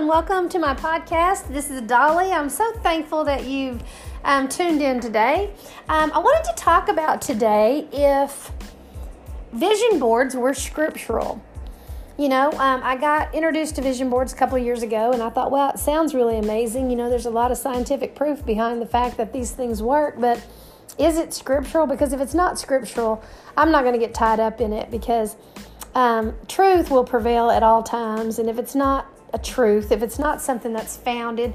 and welcome to my podcast. This is Dolly. I'm so thankful that you've um, tuned in today. Um, I wanted to talk about today if vision boards were scriptural. You know, um, I got introduced to vision boards a couple of years ago, and I thought, well, it sounds really amazing. You know, there's a lot of scientific proof behind the fact that these things work, but is it scriptural? Because if it's not scriptural, I'm not going to get tied up in it because um, truth will prevail at all times, and if it's not a truth, if it's not something that's founded,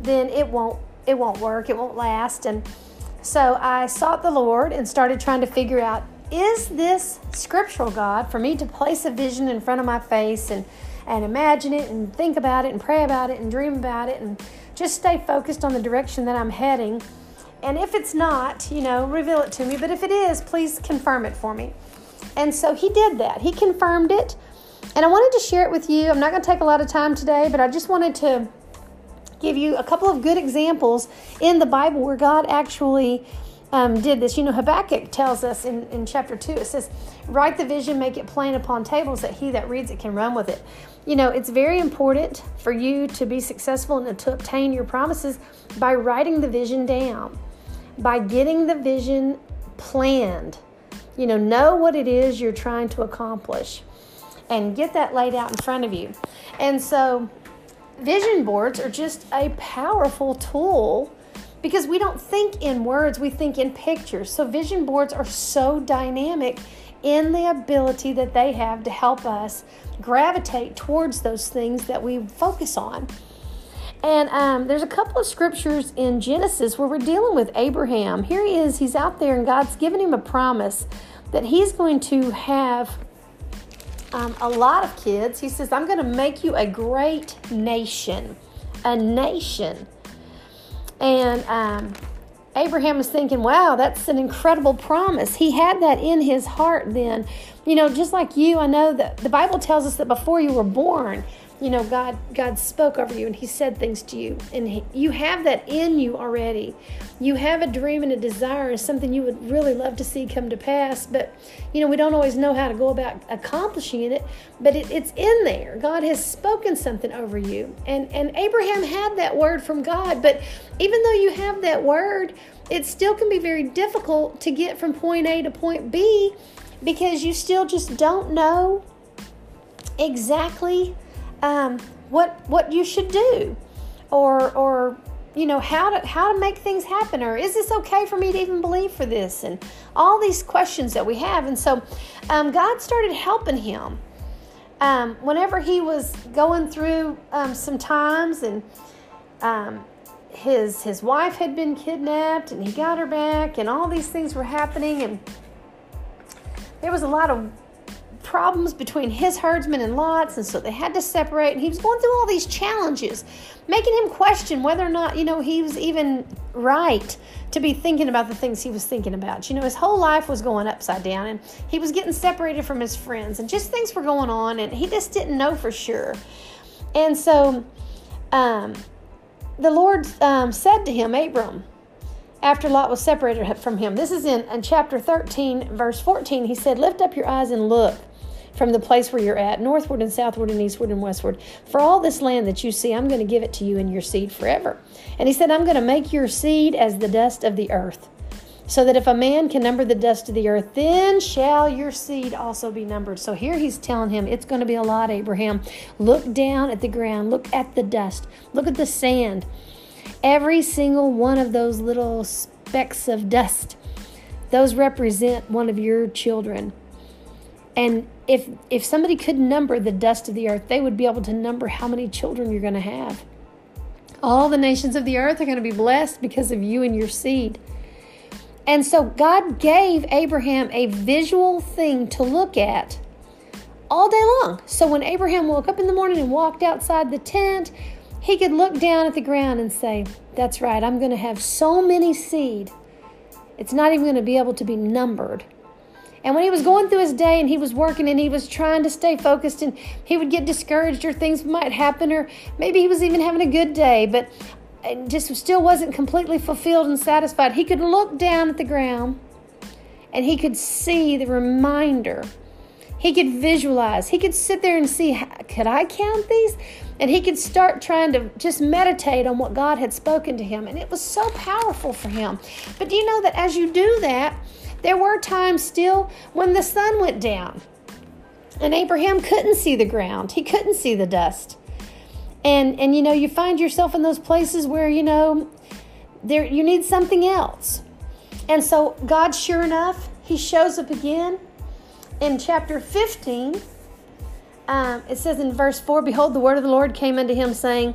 then it won't it won't work. It won't last. And so I sought the Lord and started trying to figure out is this scriptural God for me to place a vision in front of my face and and imagine it and think about it and pray about it and dream about it and just stay focused on the direction that I'm heading. And if it's not, you know, reveal it to me. But if it is, please confirm it for me. And so he did that. He confirmed it. And I wanted to share it with you. I'm not going to take a lot of time today, but I just wanted to give you a couple of good examples in the Bible where God actually um, did this. You know, Habakkuk tells us in, in chapter 2, it says, Write the vision, make it plain upon tables, that he that reads it can run with it. You know, it's very important for you to be successful and to obtain your promises by writing the vision down, by getting the vision planned. You know, know what it is you're trying to accomplish and get that laid out in front of you. And so, vision boards are just a powerful tool because we don't think in words, we think in pictures. So, vision boards are so dynamic in the ability that they have to help us gravitate towards those things that we focus on. And um, there's a couple of scriptures in Genesis where we're dealing with Abraham. Here he is, he's out there, and God's given him a promise that he's going to have um, a lot of kids. He says, I'm going to make you a great nation. A nation. And um, Abraham was thinking, wow, that's an incredible promise. He had that in his heart then. You know, just like you, I know that the Bible tells us that before you were born, you know god god spoke over you and he said things to you. And he, you have that in you already. You have a dream and a desire and something you would really love to see come to pass but you know we don't always know how to go about accomplishing it but it, it's in there. God has spoken something over you. And and abraham had that word from god but even though you have that word it still can be very difficult to get from point a to point b because you still just don't know exactly um, what what you should do, or or you know how to how to make things happen, or is this okay for me to even believe for this, and all these questions that we have. And so, um, God started helping him um, whenever he was going through um, some times and um, his his wife had been kidnapped and he got her back and all these things were happening and there was a lot of problems between his herdsmen and Lot's, and so they had to separate. And he was going through all these challenges, making him question whether or not, you know, he was even right to be thinking about the things he was thinking about. You know, his whole life was going upside down, and he was getting separated from his friends, and just things were going on, and he just didn't know for sure. And so, um, the Lord um, said to him, Abram, after Lot was separated from him. This is in, in chapter 13, verse 14. He said, Lift up your eyes and look from the place where you're at, northward and southward and eastward and westward. For all this land that you see, I'm going to give it to you and your seed forever. And he said, I'm going to make your seed as the dust of the earth, so that if a man can number the dust of the earth, then shall your seed also be numbered. So here he's telling him, it's going to be a lot, Abraham. Look down at the ground, look at the dust, look at the sand. Every single one of those little specks of dust, those represent one of your children. And if if somebody could number the dust of the earth, they would be able to number how many children you're going to have. All the nations of the earth are going to be blessed because of you and your seed. And so God gave Abraham a visual thing to look at all day long. So when Abraham woke up in the morning and walked outside the tent, he could look down at the ground and say, That's right, I'm going to have so many seed. It's not even going to be able to be numbered. And when he was going through his day and he was working and he was trying to stay focused and he would get discouraged or things might happen or maybe he was even having a good day, but just still wasn't completely fulfilled and satisfied, he could look down at the ground and he could see the reminder He could visualize. He could sit there and see, could I count these? And he could start trying to just meditate on what God had spoken to him. And it was so powerful for him. But do you know that as you do that, there were times still when the sun went down and Abraham couldn't see the ground, he couldn't see the dust. And, and you know, you find yourself in those places where, you know, there you need something else. And so God, sure enough, he shows up again in chapter 15 um, it says in verse 4 behold the word of the lord came unto him saying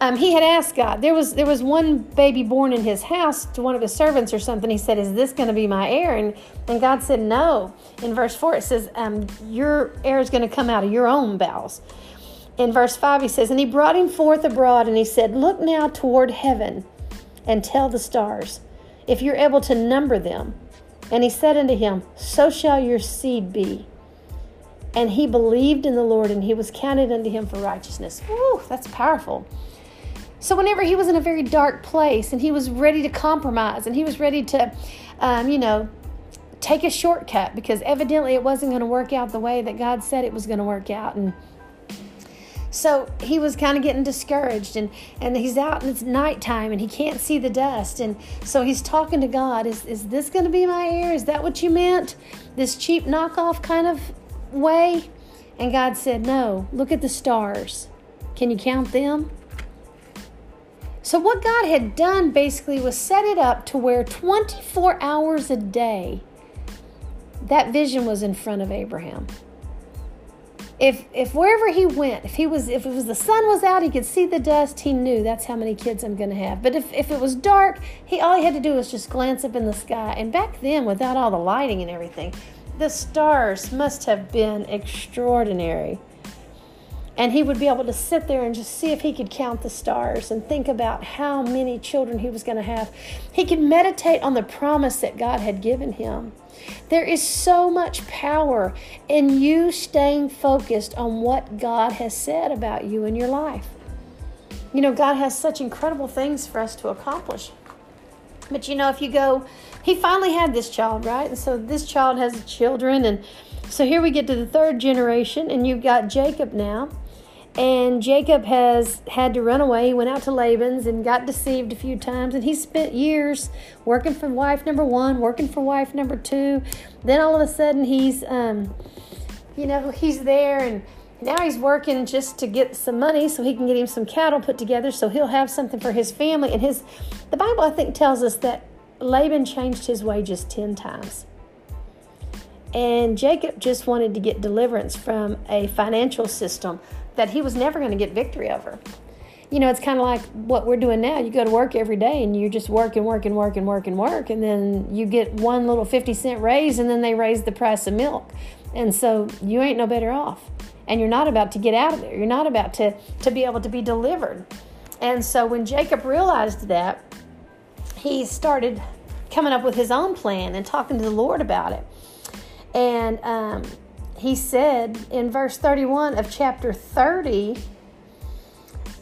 um, he had asked god. There was there was one baby born in his house to one of his servants or something. He said is this going to be my heir? And, and god said no. In verse 4 it says um, your heir is going to come out of your own bowels. In verse 5 he says and he brought him forth abroad and he said look now toward heaven and tell the stars if you're able to number them and he said unto him so shall your seed be and he believed in the Lord, and he was counted unto him for righteousness. Whew, that's powerful. So, whenever he was in a very dark place and he was ready to compromise and he was ready to, um, you know, take a shortcut because evidently it wasn't going to work out the way that God said it was going to work out. And so he was kind of getting discouraged and, and he's out and it's nighttime and he can't see the dust. And so he's talking to God Is, is this going to be my heir? Is that what you meant? This cheap knockoff kind of way? And God said, No, look at the stars. Can you count them? So, what God had done basically was set it up to where 24 hours a day, that vision was in front of Abraham. If, if wherever he went, if he was if it was the sun was out, he could see the dust, he knew that's how many kids I'm gonna have. But if, if it was dark, he all he had to do was just glance up in the sky. And back then, without all the lighting and everything, the stars must have been extraordinary. And he would be able to sit there and just see if he could count the stars and think about how many children he was going to have. He could meditate on the promise that God had given him. There is so much power in you staying focused on what God has said about you in your life. You know, God has such incredible things for us to accomplish. But you know, if you go, he finally had this child, right? And so this child has children. And so here we get to the third generation, and you've got Jacob now. And Jacob has had to run away. He went out to Laban's and got deceived a few times. And he spent years working for wife number one, working for wife number two. Then all of a sudden, he's, um, you know, he's there and now he's working just to get some money so he can get him some cattle put together so he'll have something for his family. And his the Bible I think tells us that Laban changed his wages 10 times. And Jacob just wanted to get deliverance from a financial system that he was never going to get victory over. You know, it's kind of like what we're doing now. You go to work every day and you just work and work and work and work and work, and then you get one little 50 cent raise, and then they raise the price of milk. And so you ain't no better off and you're not about to get out of there. You're not about to, to be able to be delivered. And so when Jacob realized that, he started coming up with his own plan and talking to the Lord about it. And um, he said in verse 31 of chapter 30,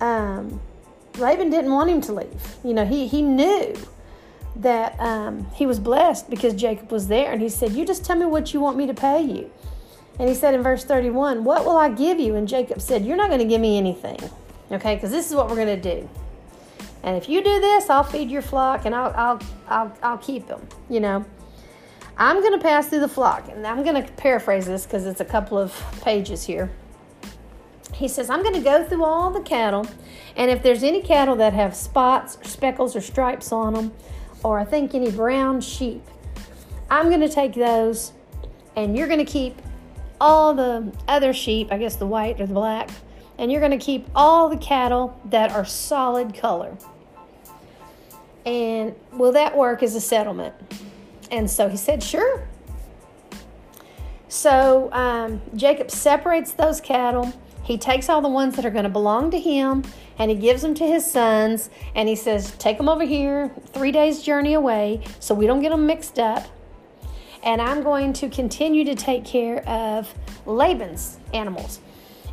um, Laban didn't want him to leave. You know, he, he knew that um, he was blessed because Jacob was there. And he said, You just tell me what you want me to pay you. And he said in verse 31, What will I give you? And Jacob said, You're not going to give me anything. Okay, because this is what we're going to do. And if you do this, I'll feed your flock and I'll, I'll, I'll, I'll keep them, you know. I'm going to pass through the flock. And I'm going to paraphrase this because it's a couple of pages here. He says, I'm going to go through all the cattle. And if there's any cattle that have spots, or speckles, or stripes on them, or I think any brown sheep, I'm going to take those and you're going to keep all the other sheep, I guess the white or the black, and you're going to keep all the cattle that are solid color. And will that work as a settlement? And so he said, sure. So um, Jacob separates those cattle. He takes all the ones that are going to belong to him and he gives them to his sons. And he says, Take them over here, three days' journey away, so we don't get them mixed up and I'm going to continue to take care of Laban's animals.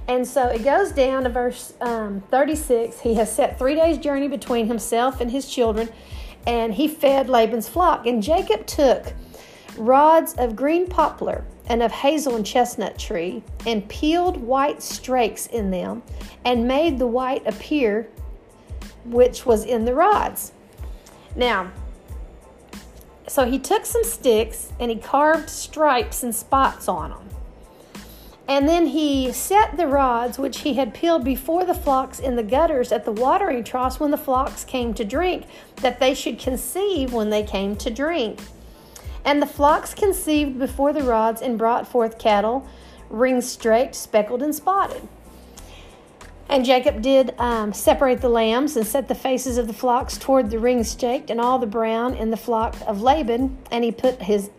And so it goes down to verse um, 36. He has set three days' journey between himself and his children, and he fed Laban's flock. And Jacob took rods of green poplar and of hazel and chestnut tree, and peeled white strakes in them, and made the white appear which was in the rods. Now, so he took some sticks and he carved stripes and spots on them. And then he set the rods which he had peeled before the flocks in the gutters at the watering troughs when the flocks came to drink, that they should conceive when they came to drink. And the flocks conceived before the rods and brought forth cattle, ring straked, speckled, and spotted. And Jacob did um, separate the lambs and set the faces of the flocks toward the ring straked and all the brown in the flock of Laban, and he put his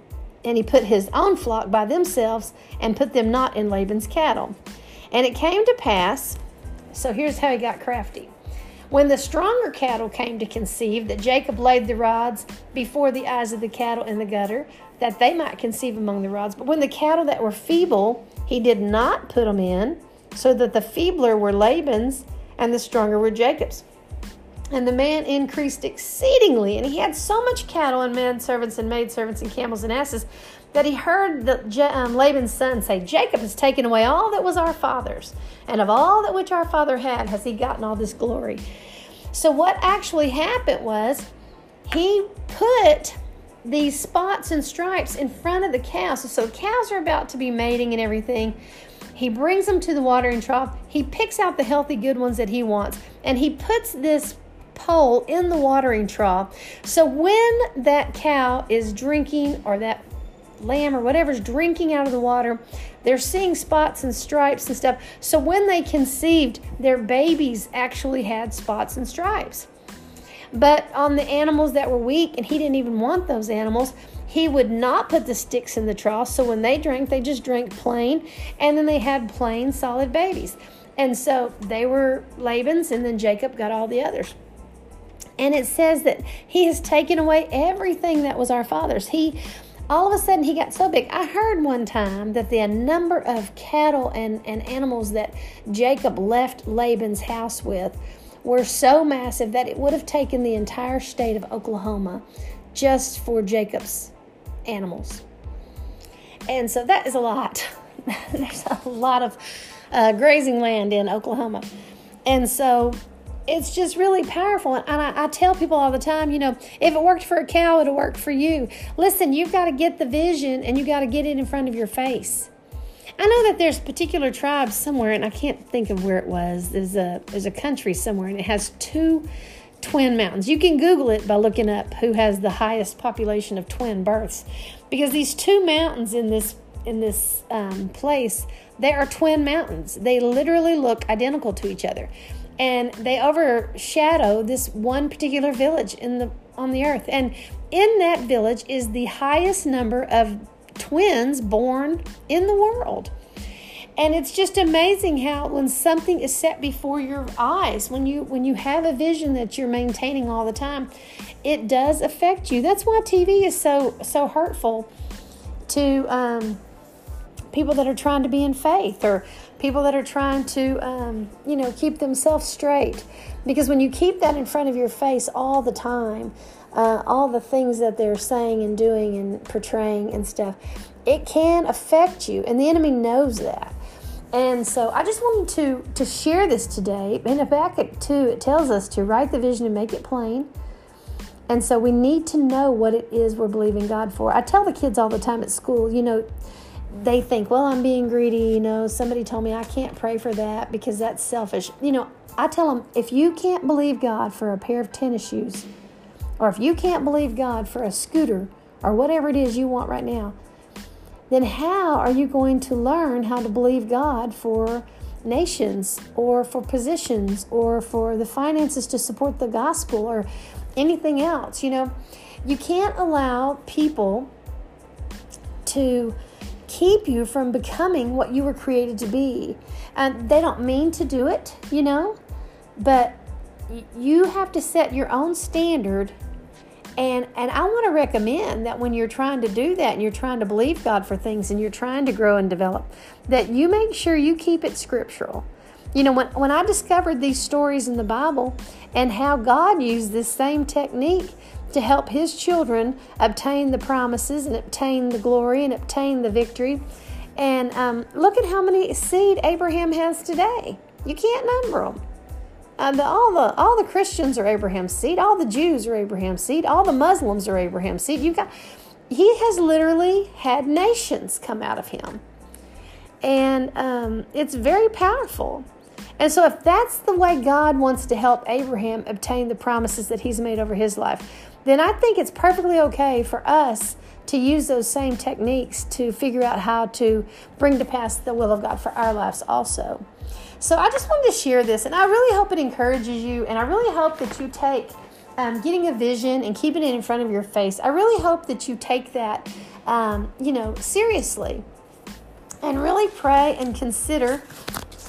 and he put his own flock by themselves and put them not in Laban's cattle. And it came to pass, so here's how he got crafty. When the stronger cattle came to conceive, that Jacob laid the rods before the eyes of the cattle in the gutter, that they might conceive among the rods. But when the cattle that were feeble, he did not put them in, so that the feebler were Laban's and the stronger were Jacob's. And the man increased exceedingly, and he had so much cattle and men servants and maid servants and camels and asses that he heard the, um, Laban's son say, Jacob has taken away all that was our father's, and of all that which our father had has he gotten all this glory. So, what actually happened was he put these spots and stripes in front of the cows. So, cows are about to be mating and everything. He brings them to the watering trough. He picks out the healthy, good ones that he wants, and he puts this pole in the watering trough. So when that cow is drinking or that lamb or whatever's drinking out of the water, they're seeing spots and stripes and stuff. So when they conceived, their babies actually had spots and stripes. But on the animals that were weak, and he didn't even want those animals, he would not put the sticks in the trough. So when they drank, they just drank plain, and then they had plain, solid babies. And so they were Laban's, and then Jacob got all the others. And it says that he has taken away everything that was our father's. He all of a sudden he got so big. I heard one time that the number of cattle and, and animals that Jacob left Laban's house with were so massive that it would have taken the entire state of Oklahoma just for Jacob's animals. And so that is a lot. There's a lot of uh, grazing land in Oklahoma. And so it's just really powerful. And I, I, tell people all the time, you know, if it worked for a cow, it'll work for you. Listen, you've got to get the vision and you got to get it in front of your face. I know that there's particular tribes somewhere, and I can't think of where it was. There's a there's a country somewhere, and it has two twin mountains. You can Google it by looking up who has the highest population of twin births, because these two mountains in this in this um, place they are twin mountains. They literally look identical to each other and they overshadow this one particular village in the on the earth. And in that village is the highest number of twins born in the world. And it's just amazing how when something is set before your eyes, when you when you have a vision that you're maintaining all the time, it does affect you. That's why TV is so so hurtful to um, people that are trying to be in faith or people that are trying to, um, you know, keep themselves straight. Because when you keep that in front of your face all the time, uh, all the things that they're saying and doing and portraying and stuff, it can affect you, and the enemy knows that. And so I just wanted to to share this today. In Habakkuk 2, it tells us to write the vision and make it plain. And so we need to know what it is we're believing God for. I tell the kids all the time at school, you know, they think, well, I'm being greedy. You know, somebody told me I can't pray for that because that's selfish. You know, I tell them if you can't believe God for a pair of tennis shoes, or if you can't believe God for a scooter, or whatever it is you want right now, then how are you going to learn how to believe God for nations, or for positions, or for the finances to support the gospel, or anything else? You know, you can't allow people to keep you from becoming what you were created to be. And they don't mean to do it, you know, but you have to set your own standard. And, and I want to recommend that when you're trying to do that and you're trying to believe God for things and you're trying to grow and develop, that you make sure you keep it scriptural. You know, when, when I discovered these stories in the Bible and how God used this same technique to help his children obtain the promises and obtain the glory and obtain the victory. And um, look at how many seed Abraham has today. You can't number them. Uh, the, all the all the Christians are Abraham's seed. All the Jews are Abraham's seed. All the Muslims are Abraham's seed. You got. He has literally had nations come out of him, and um, it's very powerful. And so, if that's the way God wants to help Abraham obtain the promises that He's made over his life, then I think it's perfectly okay for us to use those same techniques to figure out how to bring to pass the will of God for our lives also. So I just wanted to share this, and I really hope it encourages you, and I really hope that you take um, getting a vision and keeping it in front of your face. I really hope that you take that, um, you know, seriously, and really pray and consider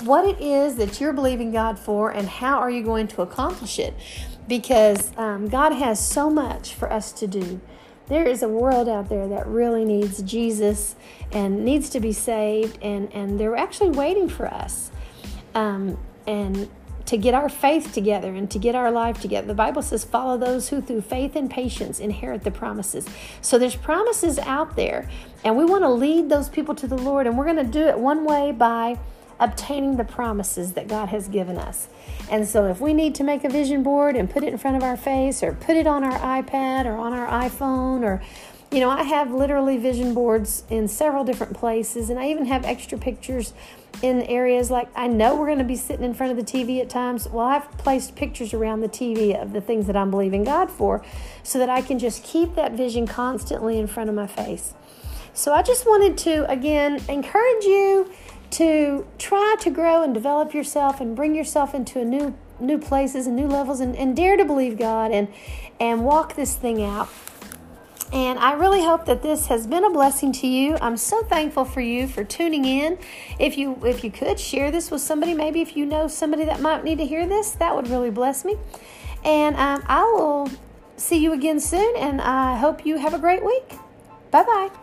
what it is that you're believing God for, and how are you going to accomplish it because um, God has so much for us to do. There is a world out there that really needs Jesus and needs to be saved, and, and they're actually waiting for us. Um, and to get our faith together and to get our life together. The Bible says, follow those who through faith and patience inherit the promises. So there's promises out there, and we want to lead those people to the Lord, and we're going to do it one way by obtaining the promises that God has given us. And so, if we need to make a vision board and put it in front of our face, or put it on our iPad or on our iPhone, or you know, I have literally vision boards in several different places, and I even have extra pictures in areas like I know we're going to be sitting in front of the TV at times. Well, I've placed pictures around the TV of the things that I'm believing God for so that I can just keep that vision constantly in front of my face. So I just wanted to, again, encourage you to try to grow and develop yourself and bring yourself into a new new places and new levels and, and dare to believe God and and walk this thing out. And I really hope that this has been a blessing to you. I'm so thankful for you for tuning in. If you if you could share this with somebody, maybe if you know somebody that might need to hear this, that would really bless me. And um, I will see you again soon. And I hope you have a great week. Bye bye.